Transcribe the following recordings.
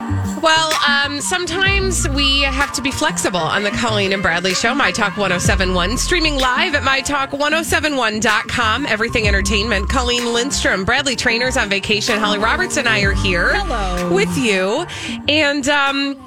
Well, um, sometimes we have to be flexible on the Colleen and Bradley Show, My Talk 1071, streaming live at MyTalk1071.com, everything entertainment. Colleen Lindstrom, Bradley Traynor's on vacation. Holly Roberts and I are here Hello. with you. And, um,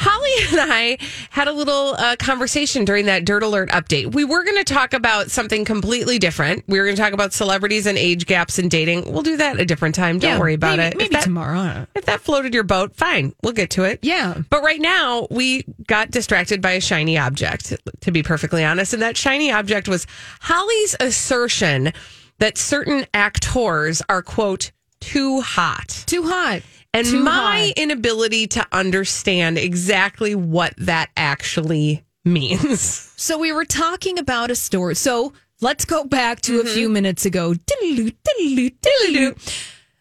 Holly and I had a little uh, conversation during that Dirt Alert update. We were going to talk about something completely different. We were going to talk about celebrities and age gaps in dating. We'll do that a different time. Don't Yeah, worry about maybe- it. maybe If that- tomorrow. If that floated your boat, fine. We'll get to it. Yeah. But right now, we got distracted by a shiny object, to be perfectly honest. And that shiny object was Holly's assertion that certain actors are, quote, too hot. Too hot. And Too my hot. inability to understand exactly what that actually means. So we were talking about a story. So let's go back to a mm-hmm. few minutes ago. Diddle-doo, diddle-doo, diddle-doo.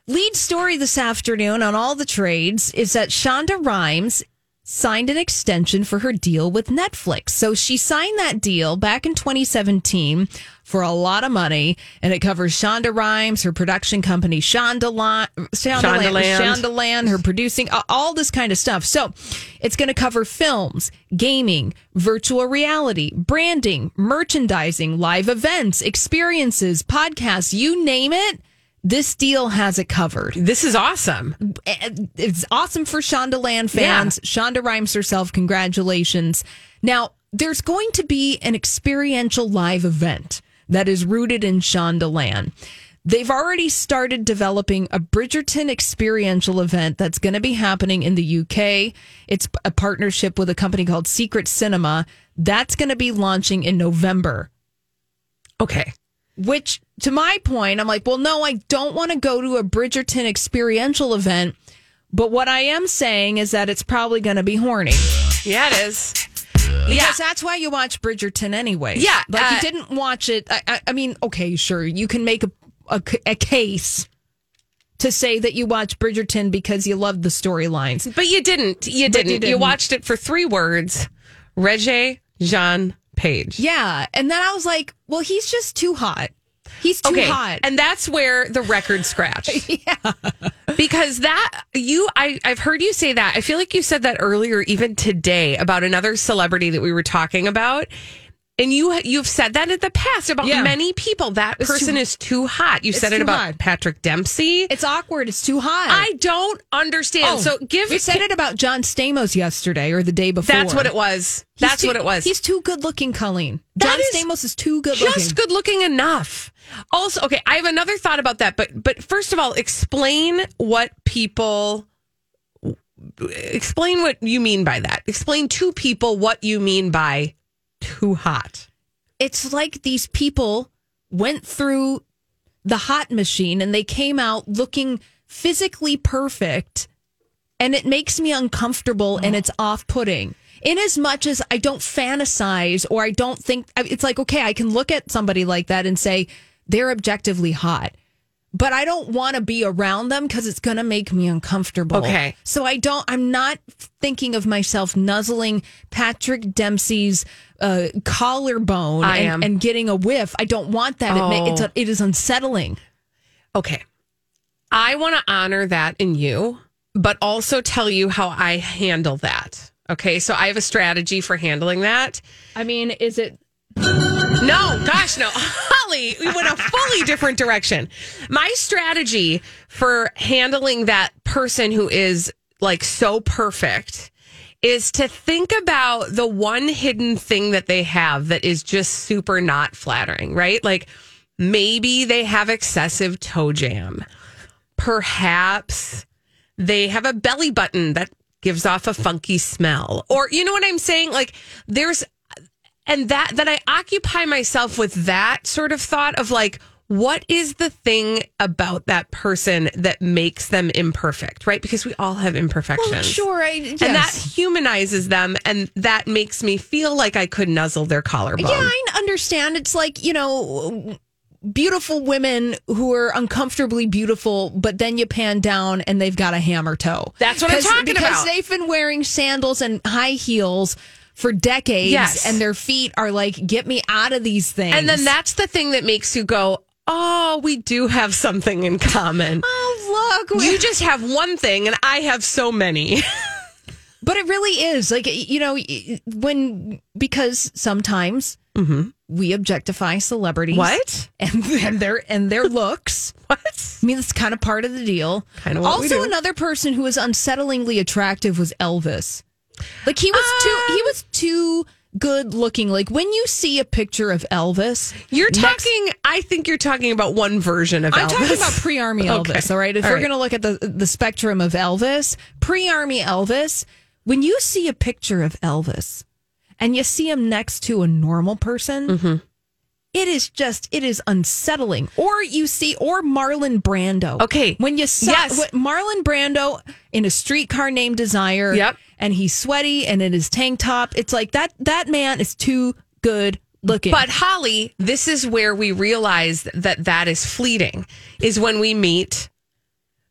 Lead story this afternoon on all the trades is that Shonda Rhimes signed an extension for her deal with Netflix. So she signed that deal back in 2017 for a lot of money, and it covers Shonda Rhimes, her production company Shondaland, Shondaland. Shondaland, her producing, all this kind of stuff. So it's going to cover films, gaming, virtual reality, branding, merchandising, live events, experiences, podcasts, you name it. This deal has it covered. This is awesome. Eh, eh, it's awesome for Shondaland fans. Shonda Rhimes herself, congratulations. Now, there's going to be an experiential live event that is rooted in Shondaland. They've already started developing a Bridgerton experiential event that's going to be happening in the UK. It's a partnership with a company called Secret Cinema. That's going to be launching in November. Okay. Which, to my point, I'm like, well, no, I don't want to go to a Bridgerton experiential event. But what I am saying is that it's probably going to be horny. Yeah, it is. Because that's why you watch Bridgerton anyway. Yeah, Like, uh, you didn't watch it. I, I, I mean, okay, sure. You can make a a case to say that you watch Bridgerton because you love the storylines. But you didn't. You didn't. You, didn't. watched it for three words Regé Jean Page. Yeah. And then I was like, well, he's just too hot. He's too okay. hot. And that's where the record scratched. yeah. Because that you I I've heard you say that. I feel like you said that earlier even today about another celebrity that we were talking about. And you you've said that in the past about Yeah. many people. That It's person too- is too hot. You said it about hot. Patrick Dempsey. it's awkward. It's too hot. I don't understand. Oh, so give we said it about John Stamos yesterday or the day before. That's what it was. He's That's too- what it was. He's too good looking, Colleen. John Stamos is too good looking. just good looking enough. Also, okay, I have another thought about that, but but first of all, explain what people explain what you mean by that. Explain to people what you mean by too hot. It's like these people went through the hot machine and they came out looking physically perfect, and it makes me uncomfortable and it's off putting. In as much as I don't fantasize or I don't think it's like, okay, I can look at somebody like that and say they're objectively hot. But I don't want to be around them because it's going to make me uncomfortable. Okay. So I don't, I'm not thinking of myself nuzzling Patrick Dempsey's uh, collarbone I and, am. and getting a whiff. I don't want that. It ma- it's Oh. a, it is unsettling. Okay. I want to honor that in you, but also tell you how I handle that. Okay. So I have a strategy for handling that. I mean, is it No, gosh, no. Holly, we went a fully different direction. My strategy for handling that person who is like so perfect is to think about the one hidden thing that they have that is just super not flattering, right? Like maybe they have excessive toe jam. Perhaps they have a belly button that gives off a funky smell. Or you know what I'm saying? Like there's and that that I occupy myself with that sort of thought of like what is the thing about that person that makes them imperfect, right? Because we all have imperfections. Well, sure, I, yes. And that humanizes them and that makes me feel like I could nuzzle their collarbone. Yeah, I understand. It's like, you know, beautiful women who are uncomfortably beautiful, but then you pan down and they've got a hammer toe. That's what I'm talking because about. they've been wearing sandals and high heels for decades Yes. and their feet are like, get me out of these things. And then that's the thing that makes you go, "Oh, we do have something in common." oh, look. You just have one thing and I have so many. But it really is like you know when because sometimes we objectify celebrities. Mm-hmm. What? And, and their and their looks. what? I mean, that's kind of part of the deal. What we also, another person who was unsettlingly attractive was Elvis. Like he was too Um, he was too good looking. Like when you see a picture of Elvis, You're next- talking I think you're talking about one version of Elvis. I'm Elvis. talking about pre-army Elvis. Okay. All right, if All we're right. going to look at the the spectrum of Elvis, pre-army Elvis, when you see a picture of Elvis and you see him next to a normal person, Mm-hmm. It is just it is unsettling. Or you see, or Marlon Brando. Okay. when you saw Yes. what Marlon Brando in a streetcar named Desire. Yep. and he's sweaty and in his tank top. It's like that. That man is too good looking. But Holly, this is where we realize that that is fleeting. Is when we meet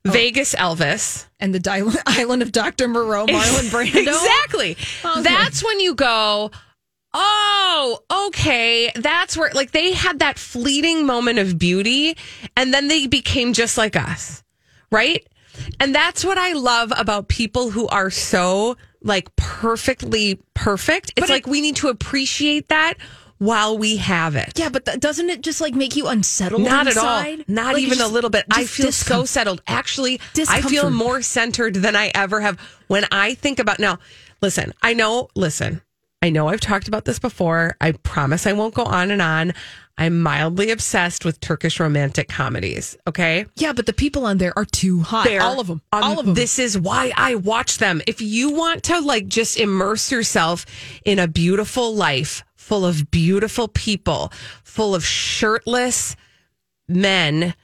Oh. Vegas Elvis. and the di- island of Dr. Moreau, Marlon Brando. Exactly. Okay. That's when you go, oh, okay. That's where, like, they had that fleeting moment of beauty and then they became just like us, right? And that's what I love about people who are so, like, perfectly perfect. It's But it- like we need to appreciate that while we have it. Yeah, but th- doesn't it just like make you unsettled? Not inside? at all. Not Like, even just- a little bit. I feel so settled. Actually, I feel more centered than I ever have when I think about now. Listen, I know, listen, I know I've talked about this before. I promise I won't go on and on. I'm mildly obsessed with Turkish romantic comedies. Okay. Yeah, but the people on there are too hot. They're- all of them. um, all of them. This is why I watch them. If you want to like just immerse yourself in a beautiful life full of beautiful people, full of shirtless men,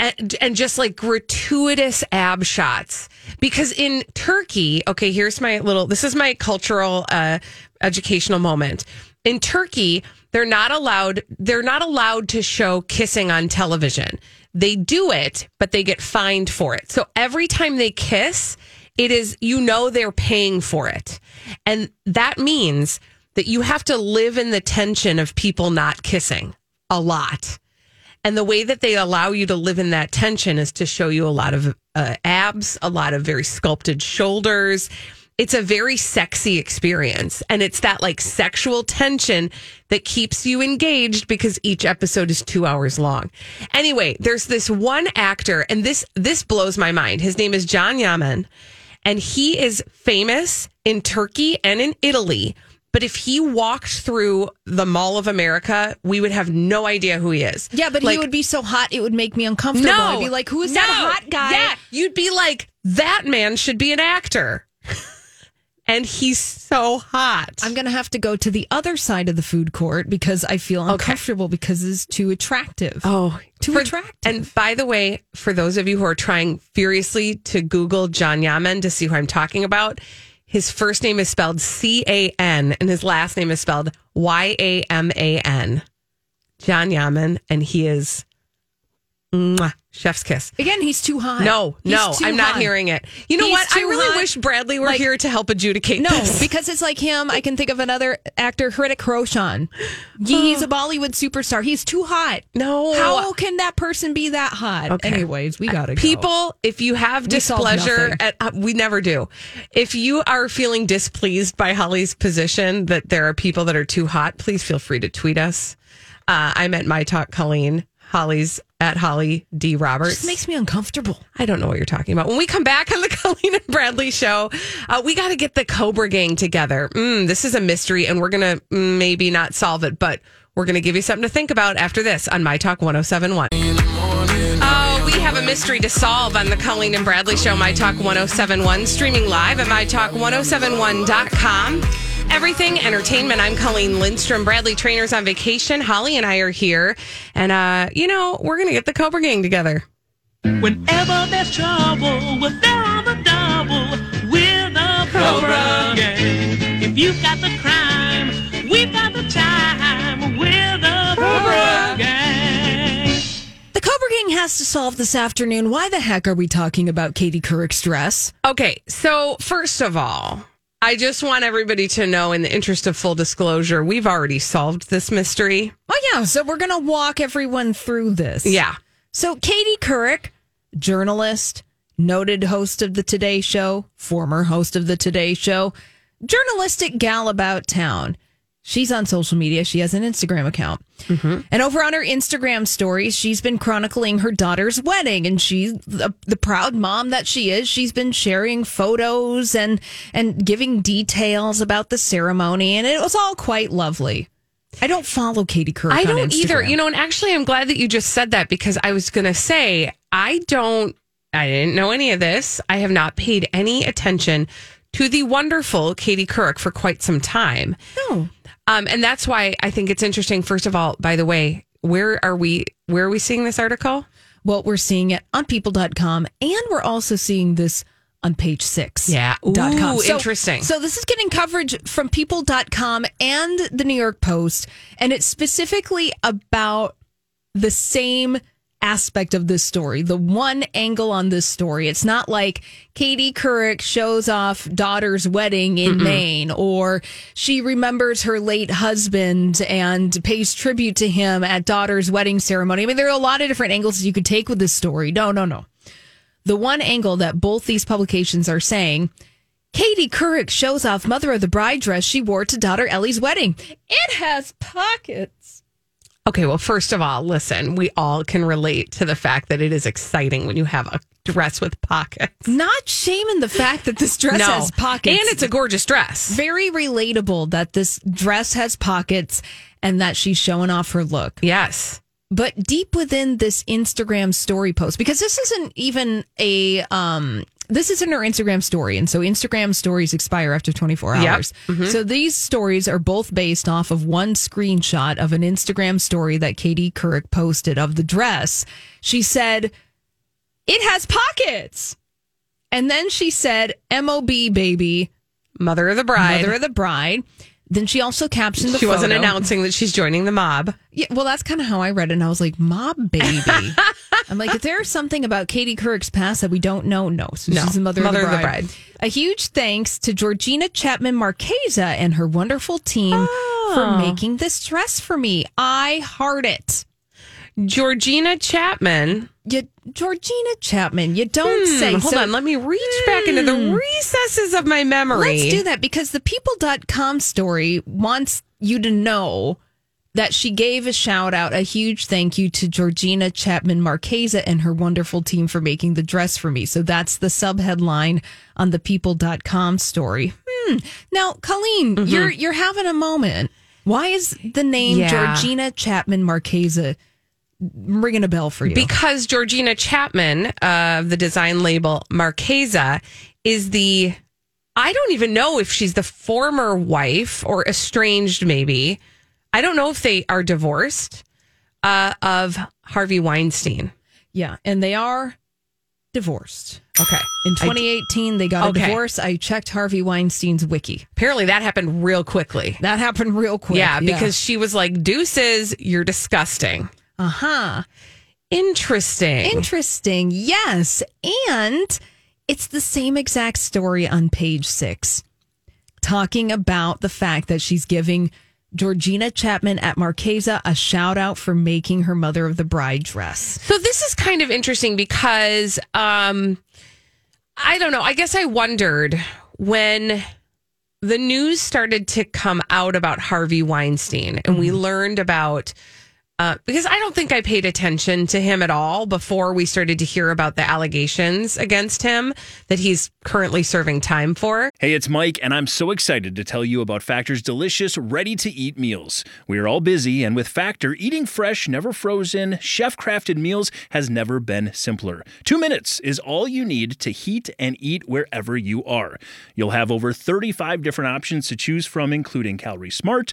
and, and just like gratuitous ab shots. Because in Turkey, okay, here's my little, this is my cultural, uh, educational moment. In Turkey, they're not allowed, they're not allowed to show kissing on television. They do it, but they get fined for it. So every time they kiss, it is, you know, they're paying for it. And that means that you have to live in the tension of people not kissing a lot. And the way that they allow you to live in that tension is to show you a lot of uh, abs, a lot of very sculpted shoulders. It's a very sexy experience. And it's that like sexual tension that keeps you engaged because each episode is two hours long. Anyway, there's this one actor, and this this blows my mind. His name is Can Yaman, and he is famous in Turkey and in Italy. But if he walked through the Mall of America, we would have no idea who he is. yeah, but Like, he would be so hot it would make me uncomfortable. no, I'd be like, who is no, that hot guy? Yeah, you'd be like, that man should be an actor, and he's so hot. I'm going to have to go to the other side of the food court because I feel uncomfortable because it's too attractive. Oh, Too for- attractive. And by the way, for those of you who are trying furiously to Google Can Yaman to see who I'm talking about, his first name is spelled C A N and his last name is spelled Y A M A N. Can Yaman, and he is mwah, chef's kiss. Again, he's too hot. No, He's no, I'm not hot. hearing it. You know He's what? I really hot. wish Bradley were Like- here to help adjudicate No, this. because it's like him. I can think of another actor, Hrithik Roshan. He's a Bollywood superstar. He's too hot. No. How can that person be that hot? Okay. Anyways, we gotta go. People, if you have displeasure, nothing. at, uh, we never do. If you are feeling displeased by Holly's position that there are people that are too hot, please feel free to tweet us. Uh, I'm at my talk Colleen. Holly's at Holly D Roberts. This makes me uncomfortable. I don't know what you're talking about. When we come back on the Colleen and Bradley show, uh, we got to get the Cobra Gang together. Mm, this is a mystery, and we're going to maybe not solve it, but we're going to give you something to think about after this on My Talk 1071. Oh, we have a mystery to solve on the Colleen and Bradley show, My Talk 1071, streaming live at MyTalk1071.com. Everything entertainment. I'm Colleen Lindstrom. Bradley Traynor's on vacation. Holly and I are here. And, uh, you know, we're going to get the Cobra Gang together. Whenever there's trouble, we're there on the double. We're the Cobra Gang. If you've got the crime, we've got the time. We're the Cobra Gang. The Cobra Gang has to solve this afternoon. Why the heck are we talking about Katie Couric's dress? Okay, so first of all, I just want everybody to know, in the interest of full disclosure, we've already solved this mystery. Oh, yeah. So we're going to walk everyone through this. Yeah. So, Katie Couric, journalist, noted host of the Today Show, former host of the Today Show, journalistic gal about town. She's on social media. She has an Instagram account. Mm-hmm. And over on her Instagram stories, she's been chronicling her daughter's wedding. And she's the, the proud mom that she is. She's been sharing photos and, and giving details about the ceremony. And it was all quite lovely. I don't follow Katie Couric. I on don't either. You know, and actually, I'm glad that you just said that because I was going to say, I don't, I didn't know any of this. I have not paid any attention to the wonderful Katie Couric for quite some time. No. Um, and that's why I think it's interesting. First of all, by the way, where are we, where are we seeing this article? Well, we're seeing it on people.com and we're also seeing this on page six. Yeah. dot com. So- interesting. So this is getting coverage from people.com and the New York Post, and it's specifically about the same aspect of this story, the one angle on this story. It's not like Katie Couric shows off daughter's wedding in Maine, or she remembers her late husband and pays tribute to him at daughter's wedding ceremony. I mean, there are a lot of different angles you could take with this story. No, no, no. The one angle that both these publications are saying Katie Couric shows off mother of the bride dress she wore to daughter Ellie's wedding. It has pockets. Okay, well, first of all, listen, we all can relate to the fact that it is exciting when you have a dress with pockets. Not shaming the fact that this dress has pockets. And it's a gorgeous dress. very relatable that this dress has pockets and that she's showing off her look. Yes. But deep within this Instagram story post, because this isn't even a um this isn't her Instagram story. And so Instagram stories expire after 24 Yep. hours. Mm-hmm. So these stories are both based off of one screenshot of an Instagram story that Katie Couric posted of the dress. She said, It has pockets. And then she said, MOB baby, Mother of the bride. mother of the bride. Then she also captioned the she wasn't announcing that she's joining the mob. Yeah, well, that's kind of how I read it. And I was like, Mob baby. I'm like, is there something about Katie Couric's past that we don't know? No. So No. she's the mother, Mother of, of the the bride. A huge thanks to Georgina Chapman Marchesa and her wonderful team for oh. making this dress for me. I heart it. Georgina Chapman. You, Georgina Chapman, you don't say. Hmm, hold So- on, let me reach back into the recesses of my memory. Let's do that because the people.com story wants you to know that she gave a shout out, a huge thank you to Georgina Chapman Marchesa and her wonderful team for making the dress for me. So that's the sub headline on the people.com story. Hmm. Now, Colleen, you're you're having a moment. Why is the name Yeah. Georgina Chapman Marchesa ringing a bell for you? Because Georgina Chapman of the design label Marchesa is the, I don't even know if she's the former wife or estranged, maybe. I don't know if they are divorced uh, of Harvey Weinstein. yeah, and they are divorced. Okay. In I d- 2018, they got Okay. a divorce. I checked Harvey Weinstein's wiki. apparently that happened real quickly. That happened real quick. yeah, because she was like, deuces, you're disgusting. Uh huh. Interesting. Interesting. Yes. And it's the same exact story on page six, talking about the fact that she's giving Georgina Chapman at Marchesa a shout out for making her mother of the bride dress. So this is kind of interesting because um I don't know. I guess I wondered when the news started to come out about Harvey Weinstein and we learned about Uh, because I don't think I paid attention to him at all before we started to hear about the allegations against him that he's currently serving time for. Hey, it's Mike, and I'm so excited to tell you about Factor's delicious, ready to eat meals. We are all busy, and with Factor, eating fresh, never frozen, chef crafted meals has never been simpler. Two minutes is all you need to heat and eat wherever you are. You'll have over 35 different options to choose from, including Calorie Smart,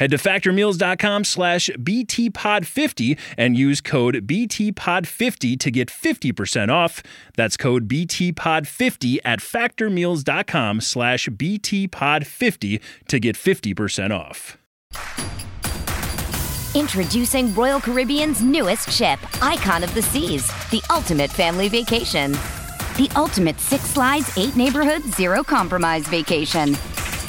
Head to factormeals.com slash BTPod50 and use code BTPod50 to get 50% off. That's code BTPod50 at factormeals.com slash BTPod50 to get 50% off. Introducing Royal Caribbean's newest ship, Icon of the Seas, the ultimate family vacation. The ultimate six slides, eight neighborhoods, zero compromise vacation.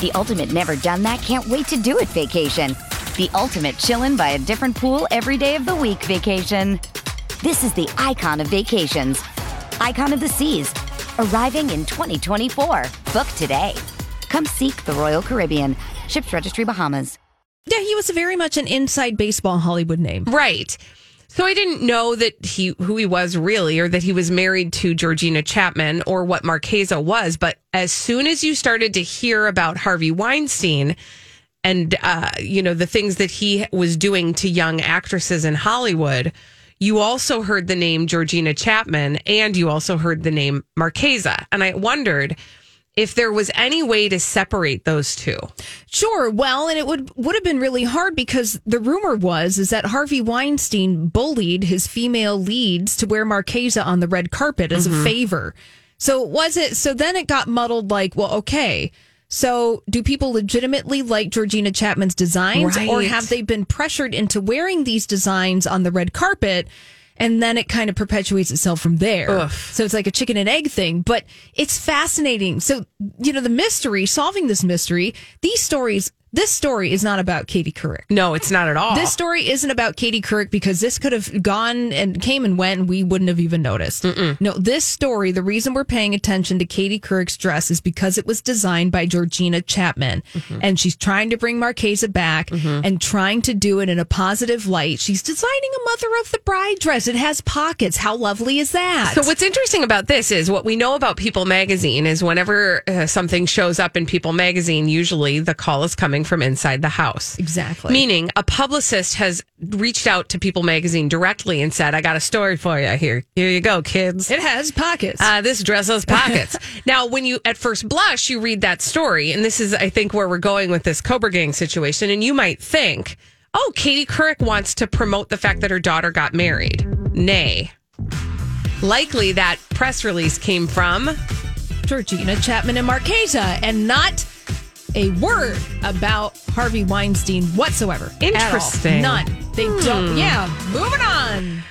The ultimate never done that, can't wait to do it vacation. The ultimate chillin' by a different pool every day of the week vacation. This is the icon of vacations. Icon of the Seas, arriving in 2024. Book today. Come seek the Royal Caribbean. Ships Registry Bahamas. Yeah, he was very much an inside baseball Hollywood name. Right. So I didn't know that he who he was really, or that he was married to Georgina Chapman, or what Marchesa was. But as soon as you started to hear about Harvey Weinstein, and uh, you know the things that he was doing to young actresses in Hollywood, you also heard the name Georgina Chapman, and you also heard the name Marchesa, and I wondered if there was any way to separate those two. Sure. Well, and it would would have been really hard because the rumor was is that Harvey Weinstein bullied his female leads to wear Marchesa on the red carpet as a mm-hmm. favor. So was it? So then it got muddled. Like, well, okay. So do people legitimately like Georgina Chapman's designs, or have they been pressured into wearing these designs on the red carpet? And then it kind of perpetuates itself from there. So it's like a chicken and egg thing, but it's fascinating. So, you know, the mystery, solving this mystery, these stories, this story is not about Katie Couric. No, it's not at all. This story isn't about Katie Couric because this could have gone and came and went and we wouldn't have even noticed. No, this story, the reason we're paying attention to Katie Couric's dress is because it was designed by Georgina Chapman and she's trying to bring Marchesa back and trying to do it in a positive light. She's designing a mother of the bride dress. It has pockets. How lovely is that? So what's interesting about this is what we know about People Magazine is whenever uh, something shows up in People Magazine, usually the call is coming from inside the house. Exactly. Meaning a publicist has reached out to People Magazine directly and said, "I got a story for you here. Here you go, kids." it has pockets. Uh, this dress has pockets. now, when you at first blush, you read that story, and this is, I think, where we're going with this Cobra Gang situation, and you might think, "Oh, Katie Couric wants to promote the fact that her daughter got married." Nay, likely that press release came from Georgina Chapman and Marchesa, and not a word about Harvey Weinstein whatsoever. Interesting. None. They don't. Hmm. Yeah. Moving on.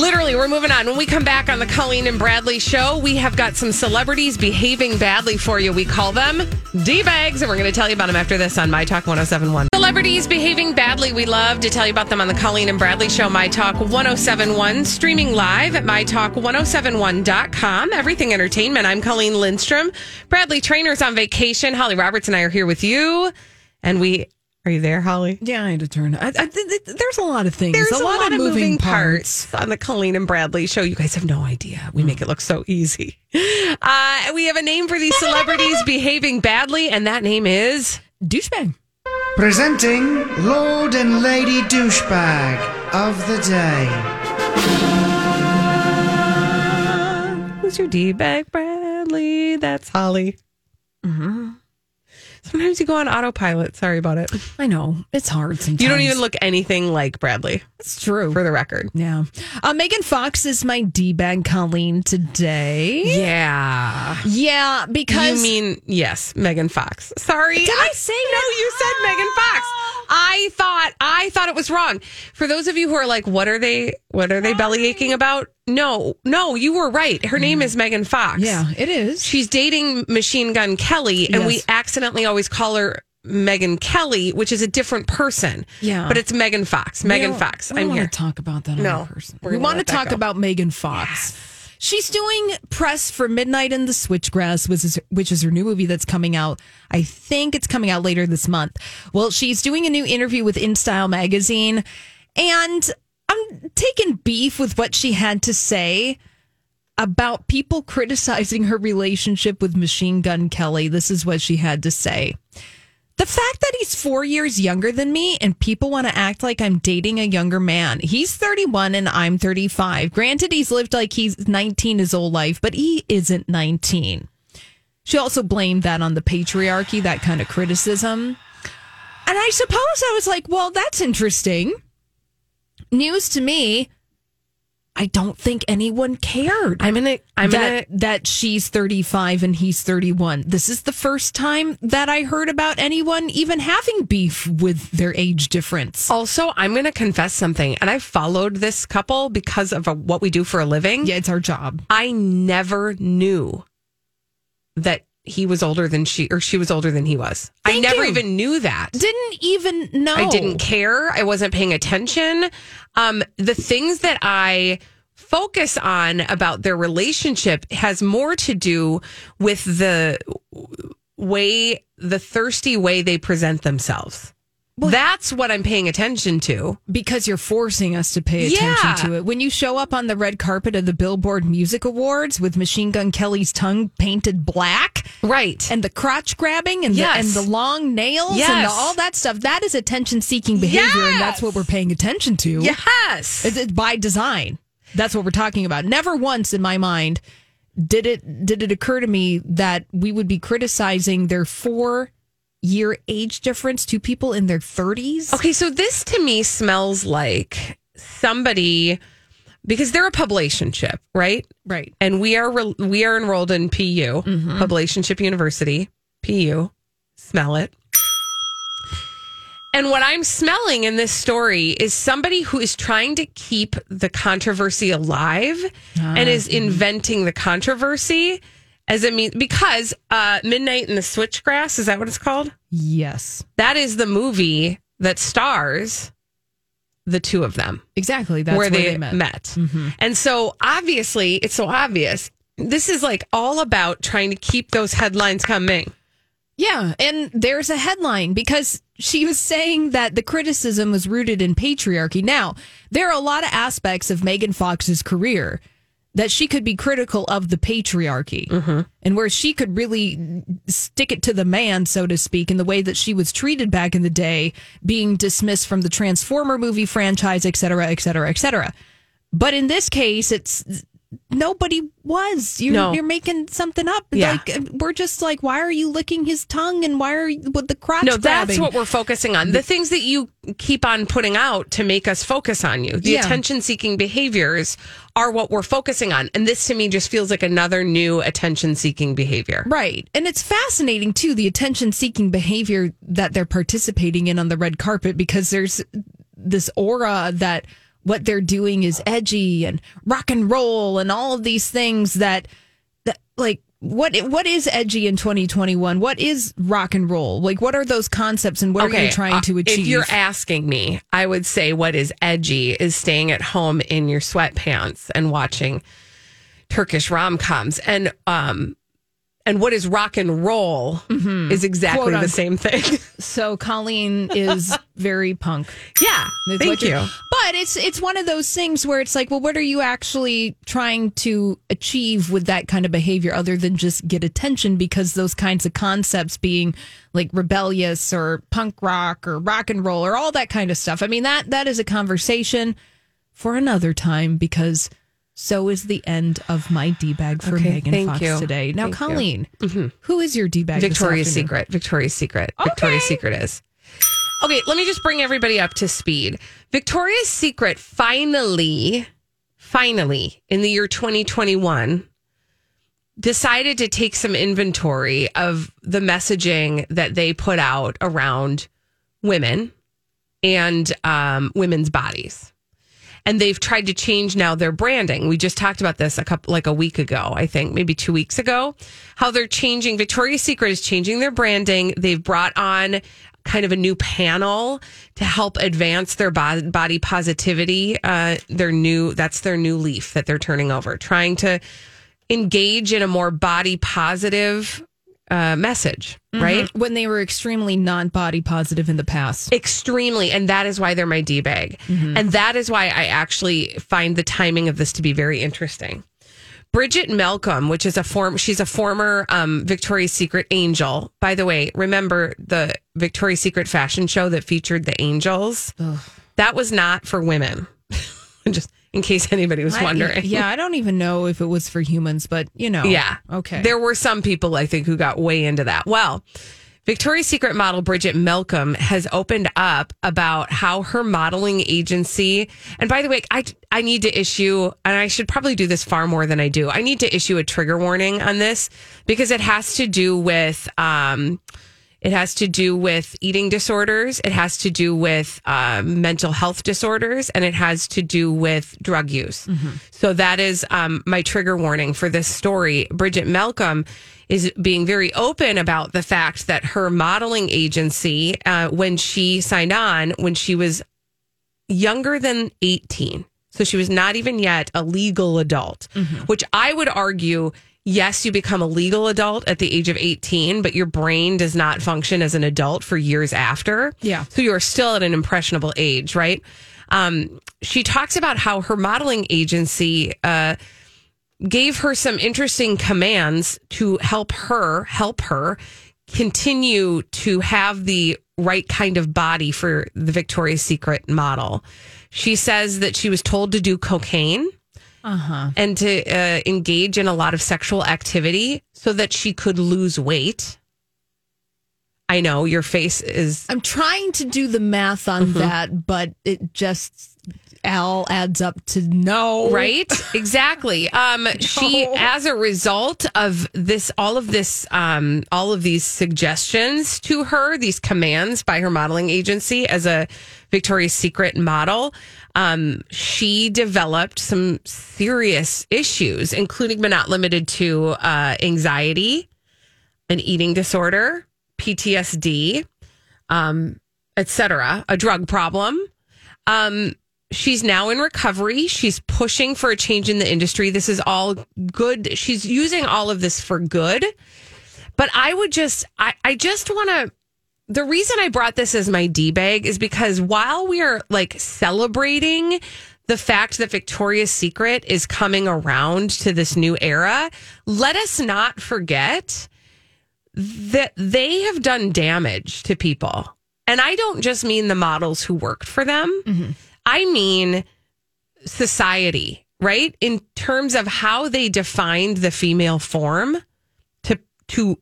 Literally, we're moving on. When we come back on the Colleen and Bradley show, we have got some celebrities behaving badly for you. We call them D-bags, and we're going to tell you about them after this on My Talk 1071. Celebrities behaving badly. We love to tell you about them on the Colleen and Bradley show, My Talk 1071, streaming live at MyTalk1071.com. Everything Entertainment. I'm Colleen Lindstrom. Bradley Traynor's on vacation. Holly Roberts and I are here with you. And we, are you there, Holly? Yeah, I had to turn. I, I, th- th- there's a lot of things. There's a, lot, of moving parts. on the Colleen and Bradley show. You guys have no idea. We make it look so easy. Uh, we have a name for these celebrities behaving badly, and that name is Douchebag. Presenting Lord and Lady Douchebag of the Day. Who's your D bag, Bradley? That's Holly. Mm-hmm. Sometimes you go on autopilot. Sorry about it. I know it's hard sometimes. You don't even look anything like Bradley, It's true. for the record. yeah. Uh, Megan Fox is my D bag Colleen today. Yeah. Yeah, because you mean yes, Megan Fox. Sorry, Did I say no? it? You said Megan Fox. I thought I thought it was wrong. For those of you who are like, what are they? What are they belly aching about? No, no, you were right. Her name mm. is Megan Fox. Yeah, it is. She's dating Machine Gun Kelly, and we accidentally always call her Megan Kelly, which is a different person. Yeah. But it's Megan Fox. Megan Fox. I'm want here. to talk about that No, We want to talk go. about Megan Fox. She's doing press for Midnight in the Switchgrass, which is, which is her new movie that's coming out. I think it's coming out later this month. Well, she's doing a new interview with InStyle magazine, and I'm taking beef with what she had to say about people criticizing her relationship with Machine Gun Kelly. This is what she had to say. The fact that he's four years younger than me and people want to act like I'm dating a younger man. He's 31 and I'm 35. Granted, he's lived like he's 19 his whole life, but he isn't 19. She also blamed that on the patriarchy, that kind of criticism. And I suppose I was like, well, that's interesting. News to me. I don't think anyone cared I'm gonna. I'm that, gonna. that she's 35 and he's 31. This is the first time that I heard about anyone even having beef with their age difference. Also, I'm going to confess something, and I followed this couple because of a, what we do for a living. Yeah, it's our job. I never knew that he was older than she, or she was older than he was. I never you. even knew that. Didn't even know. I didn't care. I wasn't paying attention. Um, the things that I focus on about their relationship has more to do with the way, the thirsty way they present themselves. That's what I'm paying attention to. because you're forcing us to pay attention Yeah. to it. When you show up on the red carpet of the Billboard Music Awards with Machine Gun Kelly's tongue painted black Right. and the crotch grabbing and, Yes. the, and the long nails and the, all that stuff, that is attention seeking behavior. And that's what we're paying attention to. yes. It's, it's by design. That's what we're talking about. Never once in my mind did it did it occur to me that we would be criticizing their four year age difference to people in their 30s. Okay, so this to me smells like somebody because they're a publicationship, right? Right. And we are re- we are enrolled in PU, mm-hmm. Publicationship University, PU. Smell it. And what I'm smelling in this story is somebody who is trying to keep the controversy alive and ah. is inventing the controversy as it means because uh, Midnight in the Switchgrass is that what it's called? Yes. That is the movie that stars the two of them Exactly. That's where, where, they, they, met. met. And so obviously, it's so obvious. This is like all about trying to keep those headlines coming. Yeah, and there's a headline because she was saying that the criticism was rooted in patriarchy. Now, there are a lot of aspects of Megan Fox's career that she could be critical of the patriarchy mm-hmm. and where she could really stick it to the man, so to speak, in the way that she was treated back in the day, being dismissed from the Transformer movie franchise, et cetera, et cetera, et cetera. But in this case, it's nobody was. You're, No. you're making something up. Yeah. Like uh, we're just like, why are you licking his tongue and why are you with the crotch? No, that's grabbing? what we're focusing on. The things that you keep on putting out to make us focus on you. The Yeah. attention seeking behaviors are what we're focusing on. And this to me just feels like another new attention seeking behavior. Right. And it's fascinating too, the attention seeking behavior that they're participating in on the red carpet because there's this aura that what they're doing is edgy and rock and roll and all of these things that that like what what is edgy in 2021? What is rock and roll? Like what are those concepts and what are you trying uh, to achieve? If you're asking me, I would say what is edgy is staying at home in your sweatpants and watching Turkish rom coms. And um and what is rock and roll mm-hmm. is exactly Quote, the unquote. same thing. so Colleen is very punk. yeah. Thank you. But it's it's one of those things where it's like, well, what are you actually trying to achieve with that kind of behavior other than just get attention? Because those kinds of concepts being like rebellious or punk rock or rock and roll or all that kind of stuff. I mean that that is a conversation for another time because so is the end of my D bag for Okay, Megan Fox you. today. Now, Thank you. Colleen, who is your D bag? Victoria's Secret. Victoria's Secret. Victoria's Secret is. Okay, let me just bring everybody up to speed. Victoria's Secret finally, finally, in the year 2021, decided to take some inventory of the messaging that they put out around women and um, women's bodies. And they've tried to change now their branding. We just talked about this a couple like a week ago, I think, maybe 2 weeks ago, how they're changing Victoria's Secret is changing their branding. They've brought on kind of a new panel to help advance their bo- body positivity. Uh, their new that's their new leaf that they're turning over, trying to engage in a more body positive uh, message, right? When they were extremely non body positive in the past. Extremely. And that is why they're my D bag. And that is why I actually find the timing of this to be very interesting. Bridget Malcolm, which is a form, she's a former um, Victoria's Secret angel. By the way, remember the Victoria's Secret fashion show that featured the angels? That was not for women. Just in case anybody was I- wondering. yeah, I don't even know if it was for humans, but you know. Yeah. Okay. There were some people, I think, who got way into that. Well, Victoria's Secret model Bridget Malcolm has opened up about how her modeling agency, and by the way, I, I need to issue, and I should probably do this far more than I do. I need to issue a trigger warning on this because it has to do with, um, it has to do with eating disorders. It has to do with uh, mental health disorders, and it has to do with drug use. So that is um, my trigger warning for this story. Bridget Malcolm is being very open about the fact that her modeling agency, uh, when she signed on, when she was younger than 18. So she was not even yet a legal adult, which I would argue yes, you become a legal adult at the age of 18, but your brain does not function as an adult for years after. Yeah. So you are still at an impressionable age, right? Um, she talks about how her modeling agency, uh, gave her some interesting commands to help her help her continue to have the right kind of body for the Victoria's Secret model. She says that she was told to do cocaine and to uh, engage in a lot of sexual activity so that she could lose weight. I know your face is I'm trying to do the math on Mm-hmm. that, but it just all adds up to no. right? Exactly. Um she as a result of this all of this um all of these suggestions to her these commands by her modeling agency as a victoria's secret model um she developed some serious issues including but not limited to uh anxiety an eating disorder ptsd um etc a drug problem. Um, she's now in recovery. She's pushing for a change in the industry. This is all good. She's using all of this for good. But I would just, I, I just want to. The reason I brought this as my D bag is because while we are like celebrating the fact that Victoria's Secret is coming around to this new era, let us not forget that they have done damage to people. And I don't just mean the models who worked for them. Mm-hmm. I mean society, right? In terms of how they defined the female form to to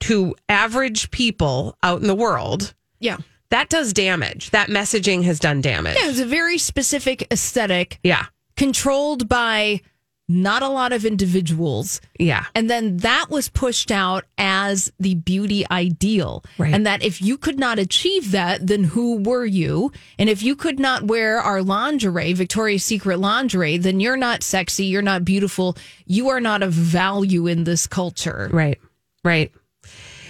to average people out in the world. Yeah. That does damage. That messaging has done damage. Yeah, it was a very specific aesthetic Yeah. controlled by not a lot of individuals. Yeah. And then that was pushed out as the beauty ideal. Right. And that if you could not achieve that, then who were you? And if you could not wear our lingerie, Victoria's Secret lingerie, then you're not sexy, you're not beautiful, you are not of value in this culture. Right. Right.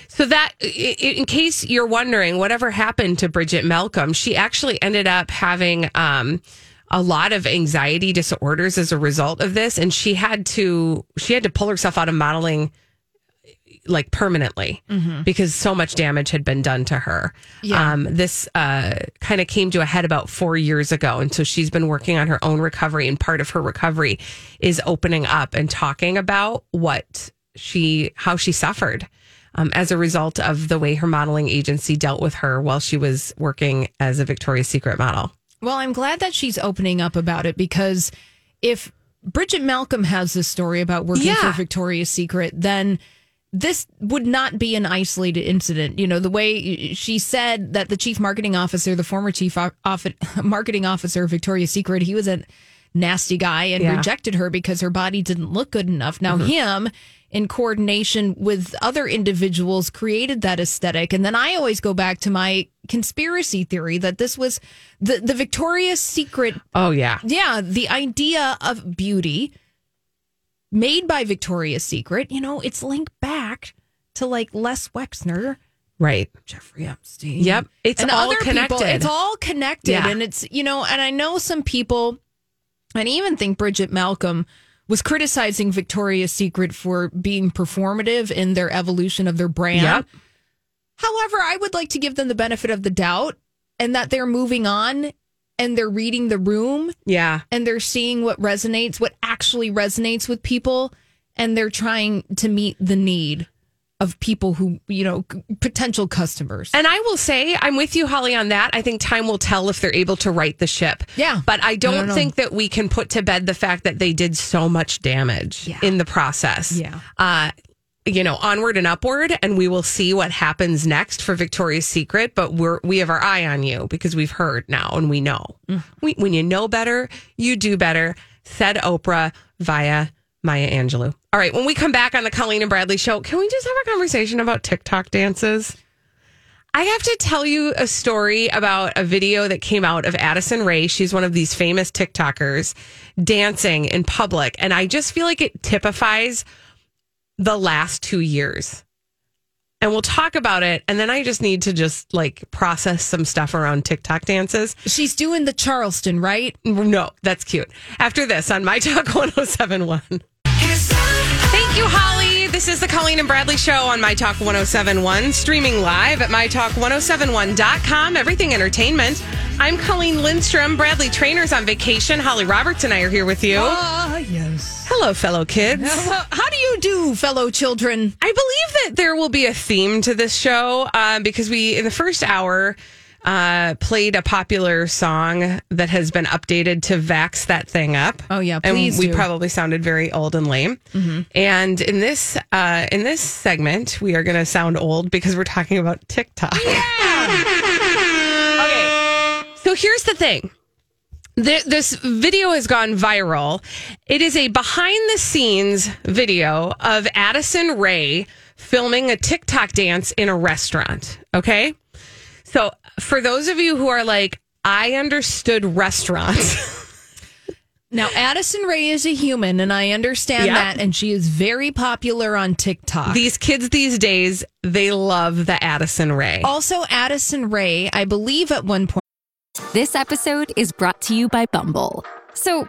So that, in case you're wondering, whatever happened to Bridget Malcolm, she actually ended up having um, a lot of anxiety disorders as a result of this, and she had to she had to pull herself out of modeling like permanently because so much damage had been done to her. Yeah. Um, this uh, kind of came to a head about four years ago. And so she's been working on her own recovery. And part of her recovery is opening up and talking about what she, how she suffered um, as a result of the way her modeling agency dealt with her while she was working as a Victoria's Secret model. Well, I'm glad that she's opening up about it because if Bridget Malcolm has this story about working Yeah. for Victoria's Secret, then this would not be an isolated incident. You know, the way she said that the chief marketing officer, the former chief o- off- marketing officer of Victoria's Secret, he was a nasty guy and Yeah. rejected her because her body didn't look good enough. Now, mm-hmm. him in coordination with other individuals created that aesthetic. And then I always go back to my conspiracy theory that this was the, the Victoria's Secret Oh yeah. yeah, the idea of beauty made by Victoria's Secret, you know, it's linked back to like Les Wexner, Right. Jeffrey Epstein. Yep. It's and all other people. connected. It's all connected. Yeah. And it's, you know, and I know some people, and I even think Bridget Malcolm was criticizing Victoria's Secret for being performative in their evolution of their brand. Yep. However, I would like to give them the benefit of the doubt and that they're moving on and they're reading the room Yeah. and they're seeing what resonates, what actually resonates with people, and they're trying to meet the need of people who, you know, potential customers. And I will say, I'm with you, Holly, on that. I think time will tell if they're able to right the ship. Yeah. But I don't, don't think that we can put to bed the fact that they did so much damage Yeah. in the process. Yeah. Uh, you know, onward and upward, and we will see what happens next for Victoria's Secret. But we're we have our eye on you because we've heard now and we know. We, when you know better, you do better. Said Oprah via Maya Angelou. All right, when we come back on the Colleen and Bradley show, can we just have a conversation about TikTok dances? I have to tell you a story about a video that came out of Addison Rae. She's one of these famous TikTokers dancing in public. And I just feel like it typifies the last two years. And we'll talk about it. And then I just need to just like process some stuff around TikTok dances. She's doing the Charleston, right? No, that's cute. After this on My Talk 1071. Thank you, Holly. This is the Colleen and Bradley Show on My Talk 1071, streaming live at MyTalk1071.com. Everything Entertainment. I'm Colleen Lindstrom. Bradley Traynor's on vacation. Holly Roberts and I are here with you. Ah, yes. Hello, fellow kids. How do you do, fellow children? I believe that there will be a theme to this show uh, because we, in the first hour, uh, played a popular song that has been updated to Vax That Thing Up. Oh, yeah, and please we do. Mm-hmm. probably sounded very old and lame. And in this uh, in this segment, we are going to sound old because we're talking about TikTok. okay, so here's the thing. Th- This video has gone viral. It is a behind the scenes video of Addison Rae filming a TikTok dance in a restaurant. Okay. So for those of you who are like, I understood restaurants. Now, Addison Rae is a human, and I understand Yep. that, and she is very popular on TikTok. these kids these days, they love the Addison Rae. also, Addison Rae, I believe at one point. This episode is brought to you by Bumble. So,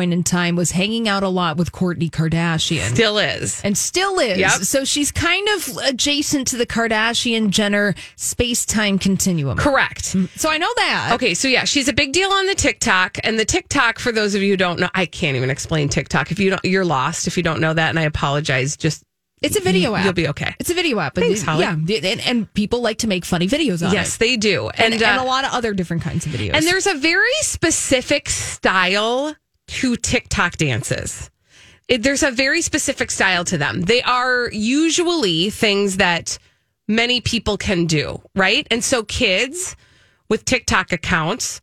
Point in time was hanging out a lot with Kourtney Kardashian. Still is. and still is. Yep. So she's kind of adjacent to the Kardashian Jenner space time continuum. Correct. So I know that. Okay, so yeah, she's a big deal on the TikTok, and the TikTok for those of you who don't know, I can't even explain TikTok. If you don't, you're lost if you don't know that, and I apologize. Just It's a video app. You'll be okay. It's a video app. Thanks, Holly. Yeah. And, and people like to make funny videos on yes, it. Yes, they do, And, and and, uh, a lot of other different kinds of videos. And there's a very specific style to TikTok dances. It, there's a very specific style to them. They are usually things that many people can do, right? And so kids with TikTok accounts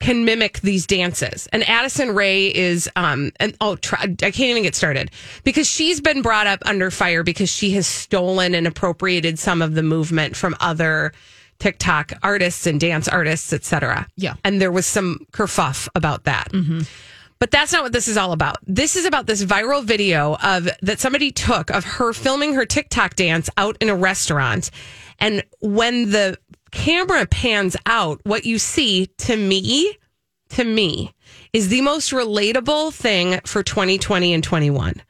can mimic these dances. And Addison Rae is um and oh try, I can't even get started because she's been brought up under fire because she has stolen and appropriated some of the movement from other TikTok artists and dance artists, etc. Yeah. And there was some kerfuff about that. But that's not what this is all about. This is about this viral video of that somebody took of her filming her TikTok dance out in a restaurant. And when the camera pans out, what you see to me, to me, is the most relatable thing for 2020 and 21.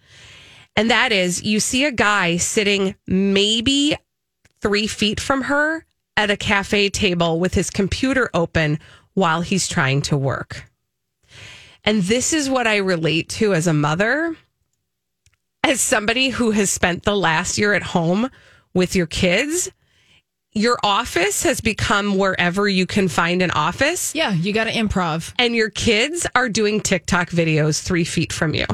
And that is you see a guy sitting maybe three feet from her at a cafe table with his computer open while he's trying to work. And this is what I relate to as a mother, as somebody who has spent the last year at home with your kids. Your office has become wherever you can find an office. Yeah, you got to improv. And your kids are doing TikTok videos three feet from you.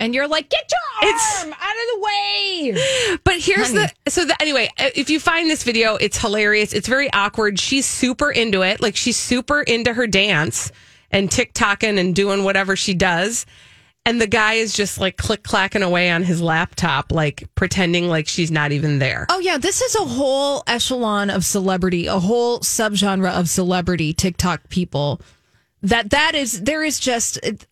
And you're like, get your It's- arm out of the way. But here's Honey. the so the, anyway, uh, if you find this video, it's hilarious. It's very awkward. She's super into it. Like she's super into her dance and TikToking and doing whatever she does. And the guy is just like click clacking away on his laptop, like pretending like she's not even there. Oh yeah, this is a whole echelon of celebrity, a whole subgenre of celebrity TikTok people. That that is there is just it-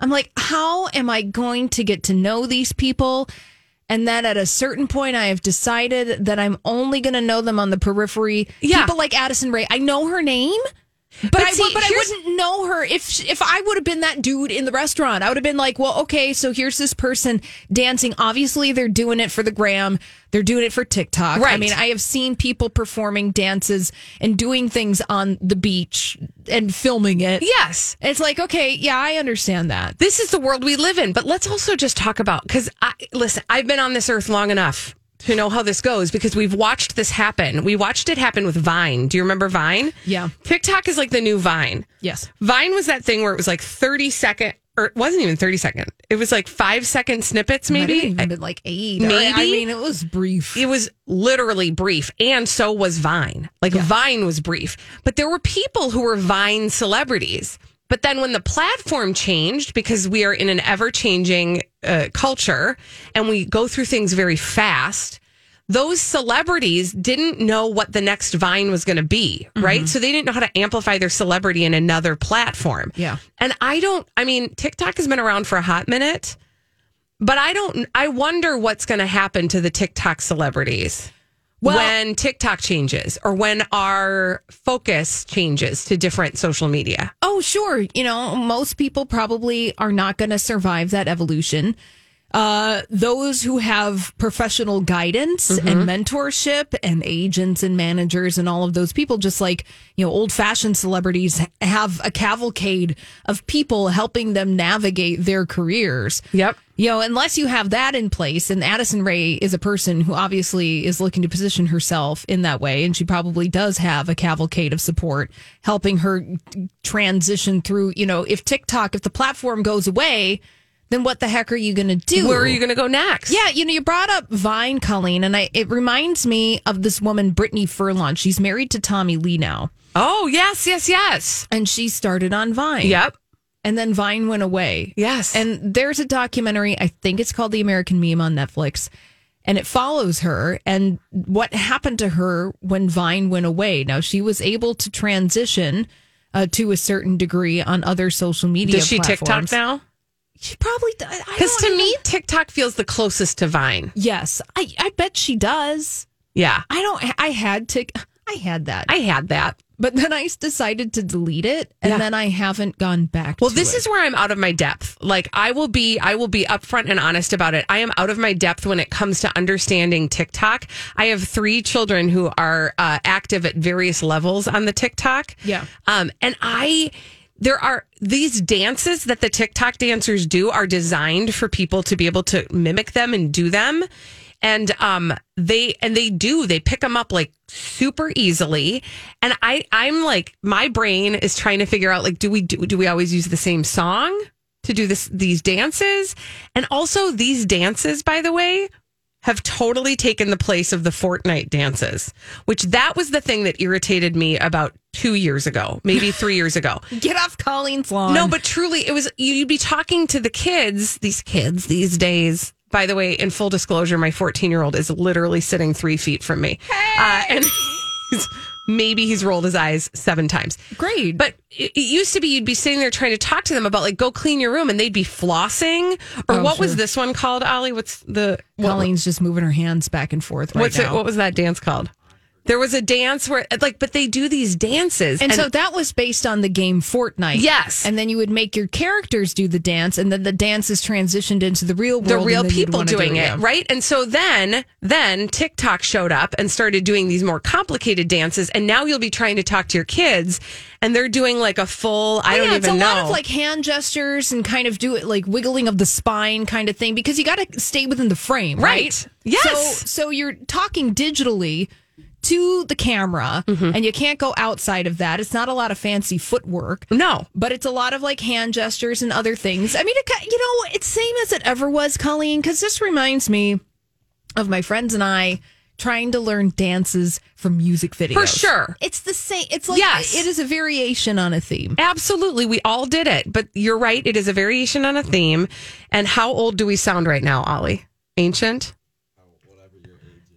I'm like, how am I going to get to know these people? And then at a certain point, I have decided that I'm only going to know them on the periphery. Yeah. People like Addison Rae, I know her name, but, But I see, but I wouldn't know her if if I would have been that dude in the restaurant. I would have been like, well, okay, so here's this person dancing. Obviously, they're doing it for the gram. They're doing it for TikTok. Right. I mean, I have seen people performing dances and doing things on the beach and filming it. Yes. It's like, okay, yeah, I understand that. This is the world we live in. But let's also just talk about because I listen, I've been on this earth long enough to know how this goes because we've watched this happen. We watched it happen with Vine. Do you remember Vine? Yeah. TikTok is like the new Vine. Yes. Vine was that thing where it was like 30 second or it wasn't even 30 second. It was like five second snippets, maybe. even like eight. Maybe. I mean, it was brief. It was literally brief, and so was Vine. Like Vine was brief, but there were people who were Vine celebrities. But then when the platform changed, because we are in an ever changing uh, culture and we go through things very fast, those celebrities didn't know what the next Vine was going to be, right? So they didn't know how to amplify their celebrity in another platform. Yeah. And I don't, I mean, TikTok has been around for a hot minute, but I don't, I wonder what's going to happen to the TikTok celebrities Well- when TikTok changes or when our focus changes to different social media. Oh, sure. You know, most people probably are not going to survive that evolution. Uh, those who have professional guidance and mentorship and agents and managers and all of those people, just like, you know, old fashioned celebrities have a cavalcade of people helping them navigate their careers. Yep. You know, unless you have that in place, and Addison Rae is a person who obviously is looking to position herself in that way, and she probably does have a cavalcade of support helping her transition through. You know, if TikTok, if the platform goes away, then what the heck are you going to do? Where are you going to go next? Yeah, you know, you brought up Vine, Colleen, and I, it reminds me of this woman, Brittany Furlan. She's married to Tommy Lee now, Oh, yes, yes, yes. and she started on Vine. Yep. And then Vine went away. Yes. And there's a documentary, I think it's called The American Meme on Netflix, and it follows her and what happened to her when Vine went away. Now, she was able to transition uh, to a certain degree on other social media Does she TikTok now? She probably does. Because to me, TikTok feels the closest to Vine. Yes, I, I bet she does. Yeah. I don't, I had to, I had that. I had that. but then I decided to delete it and Yeah. then I haven't gone back Well, this it. is where I'm out of my depth. Like I will be I will be upfront and honest about it. I am out of my depth when it comes to understanding TikTok. I have 3 children who are uh, active at various levels on the TikTok. Yeah. Um and I there are these dances that the TikTok dancers do are designed for people to be able to mimic them and do them. And um they and they do they pick them up like super easily and I I'm like my brain is trying to figure out like do we do, do we always use the same song to do this these dances and also these dances by the way have totally taken the place of the Fortnite dances, which that was the thing that irritated me about two years ago, maybe three years ago. Get off Colleen's lawn. No, but truly, it was you'd be talking to the kids, these kids these days. By the way, in full disclosure, my 14 year old is literally sitting three feet from me. Uh, and he's, maybe he's rolled his eyes seven times. Great. But it, it used to be you'd be sitting there trying to talk to them about, like, go clean your room, and they'd be flossing. Or Oh, what was this one called, Ollie? What's the. what- Colleen's just moving her hands back and forth right what's now. it? What was that dance called? There was a dance where, like, but they do these dances. And, so that was based on the game Fortnite. Yes. And then you would make your characters do the dance, and then the dance is transitioned into the real world. the real people wanna do doing it, right? And so then, then TikTok showed up and started doing these more complicated dances. And now you'll be trying to talk to your kids, and they're doing like a full. I Oh, don't yeah, even it's a know. lot of like hand gestures and kind of do it like wiggling of the spine kind of thing because you got to stay within the frame, right? Right. Yes. So, so you're talking digitally to the camera, Mm-hmm. and you can't go outside of that. It's not a lot of fancy footwork. no, But it's a lot of like hand gestures and other things. I mean, it, you know, it's same as it ever was, Colleen, because this reminds me of my friends and I trying to learn dances from music videos. For sure. It's the same. It's like, Yes. it is a variation on a theme. absolutely. We all did it. But you're right. It is a variation on a theme. And how old do we sound right now, Ollie? Ancient?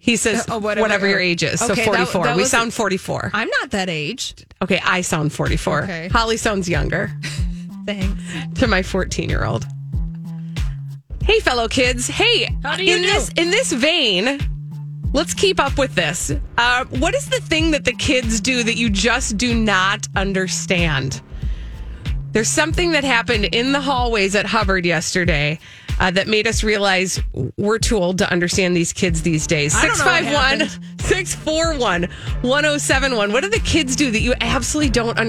He says, oh, whatever, whatever. your age is. So Okay, that- 44. that we was- sound 44. I'm not that aged. Okay, I sound 44. Okay. Holly sounds younger Thanks. to my 14 year old. Hey, fellow kids. Hey, How do you in do? this in this vein, let's keep up with this. Uh, what is the thing that the kids do that you just do not understand? There's something that happened in the hallways at Hubbard yesterday uh, that made us realize we're too old to understand these kids these days. I don't know what 651 641 1071. What do the kids do that you absolutely don't understand?